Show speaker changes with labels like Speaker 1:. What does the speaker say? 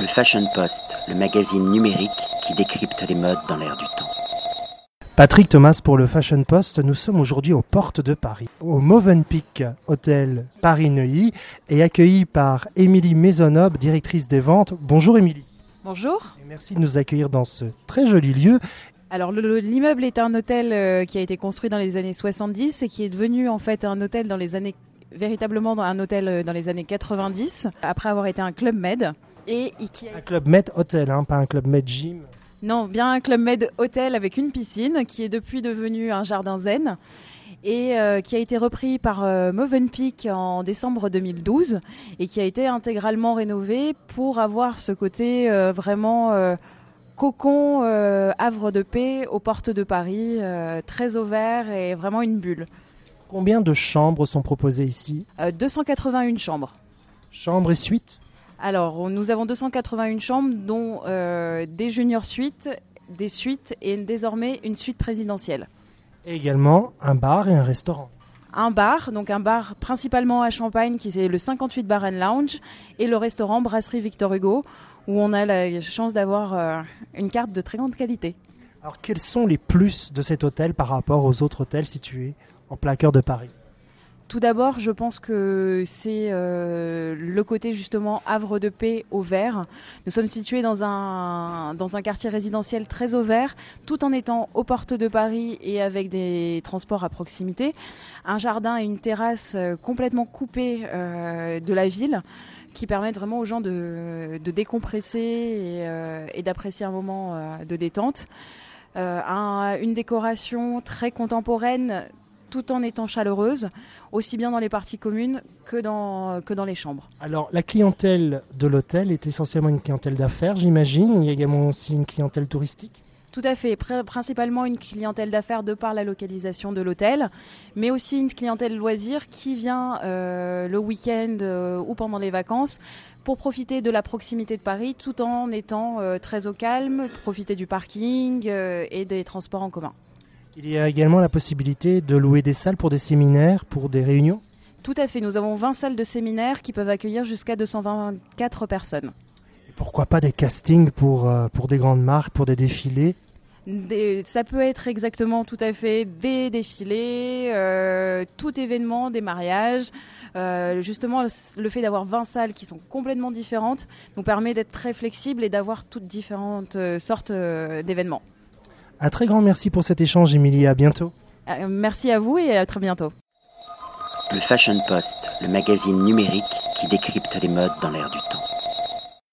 Speaker 1: Le Fashion Post, le magazine numérique qui décrypte les modes dans l'air du temps.
Speaker 2: Patrick Thomas pour le Fashion Post. Nous sommes aujourd'hui aux portes de Paris, au Movenpick Hôtel Paris-Neuilly et accueillis par Émilie Maisonneuve, directrice des ventes. Bonjour Émilie.
Speaker 3: Bonjour.
Speaker 2: Et merci de nous accueillir dans ce très joli lieu.
Speaker 3: Alors le- l'immeuble est un hôtel euh, qui a été construit dans les années 70 et qui est devenu en fait un hôtel dans les années véritablement dans un hôtel euh, dans les années 90 après avoir été un club med et
Speaker 2: Un club Med Hôtel, hein, pas un club Med Gym.
Speaker 3: Non, bien un club med hôtel avec une piscine qui est depuis devenu un jardin zen et euh, qui a été repris par euh, Movenpick en décembre 2012 et qui a été intégralement rénové pour avoir ce côté euh, vraiment euh, cocon havre de paix aux portes de Paris, très ouvert et vraiment une bulle.
Speaker 2: Combien de chambres sont proposées ici?
Speaker 3: Euh, 281 chambres.
Speaker 2: Chambres et suites
Speaker 3: Alors, nous avons 281 chambres, dont euh, des junior suites, des suites et désormais une suite présidentielle.
Speaker 2: et également un bar et un restaurant.
Speaker 3: un bar, donc un bar principalement à Champagne qui c'est le 58 Bar and Lounge et le restaurant Brasserie Victor Hugo où on a la chance d'avoir euh, une carte de très grande qualité.
Speaker 2: Alors quels sont les plus de cet hôtel par rapport aux autres hôtels situés en plein cœur de Paris?
Speaker 3: Tout d'abord, je pense que c'est euh, le côté justement havre de paix au vert. Nous sommes situés dans un, dans un quartier résidentiel très au vert, tout en étant aux portes de Paris et avec des transports à proximité. Un jardin et une terrasse euh, complètement coupés euh, de la ville qui permettent vraiment aux gens de, de décompresser et, euh, et d'apprécier un moment euh, de détente. Euh, un- une décoration très contemporaine tout en étant chaleureuse, aussi bien dans les parties communes que dans, que dans les chambres.
Speaker 2: Alors la clientèle de l'hôtel est essentiellement une clientèle d'affaires, j'imagine. Il y a également aussi une clientèle touristique.
Speaker 3: Tout à fait, pr- principalement une clientèle d'affaires de par la localisation de l'hôtel, mais aussi une clientèle loisir qui vient euh, le week-end euh, ou pendant les vacances pour profiter de la proximité de Paris tout en étant euh, très au calme, profiter du parking et des transports en commun.
Speaker 2: Il y a également la possibilité de louer des salles pour des séminaires, pour des réunions.
Speaker 3: Tout à fait, nous avons 20 salles de séminaire qui peuvent accueillir jusqu'à 224 personnes.
Speaker 2: Et pourquoi pas des castings pour, euh, pour des grandes marques, pour des défilés?
Speaker 3: Des- ça peut être exactement tout à fait des défilés, euh, tout événement, des mariages. Euh, justement, le, le fait d'avoir 20 salles qui sont complètement différentes nous permet d'être très flexible et d'avoir toutes différentes euh, sortes d'événements.
Speaker 2: Un très grand merci pour cet échange, Émilie. À bientôt.
Speaker 3: Euh, merci à vous et à très bientôt.
Speaker 1: Le Fashion Post, le magazine numérique qui décrypte les modes dans l'air du temps.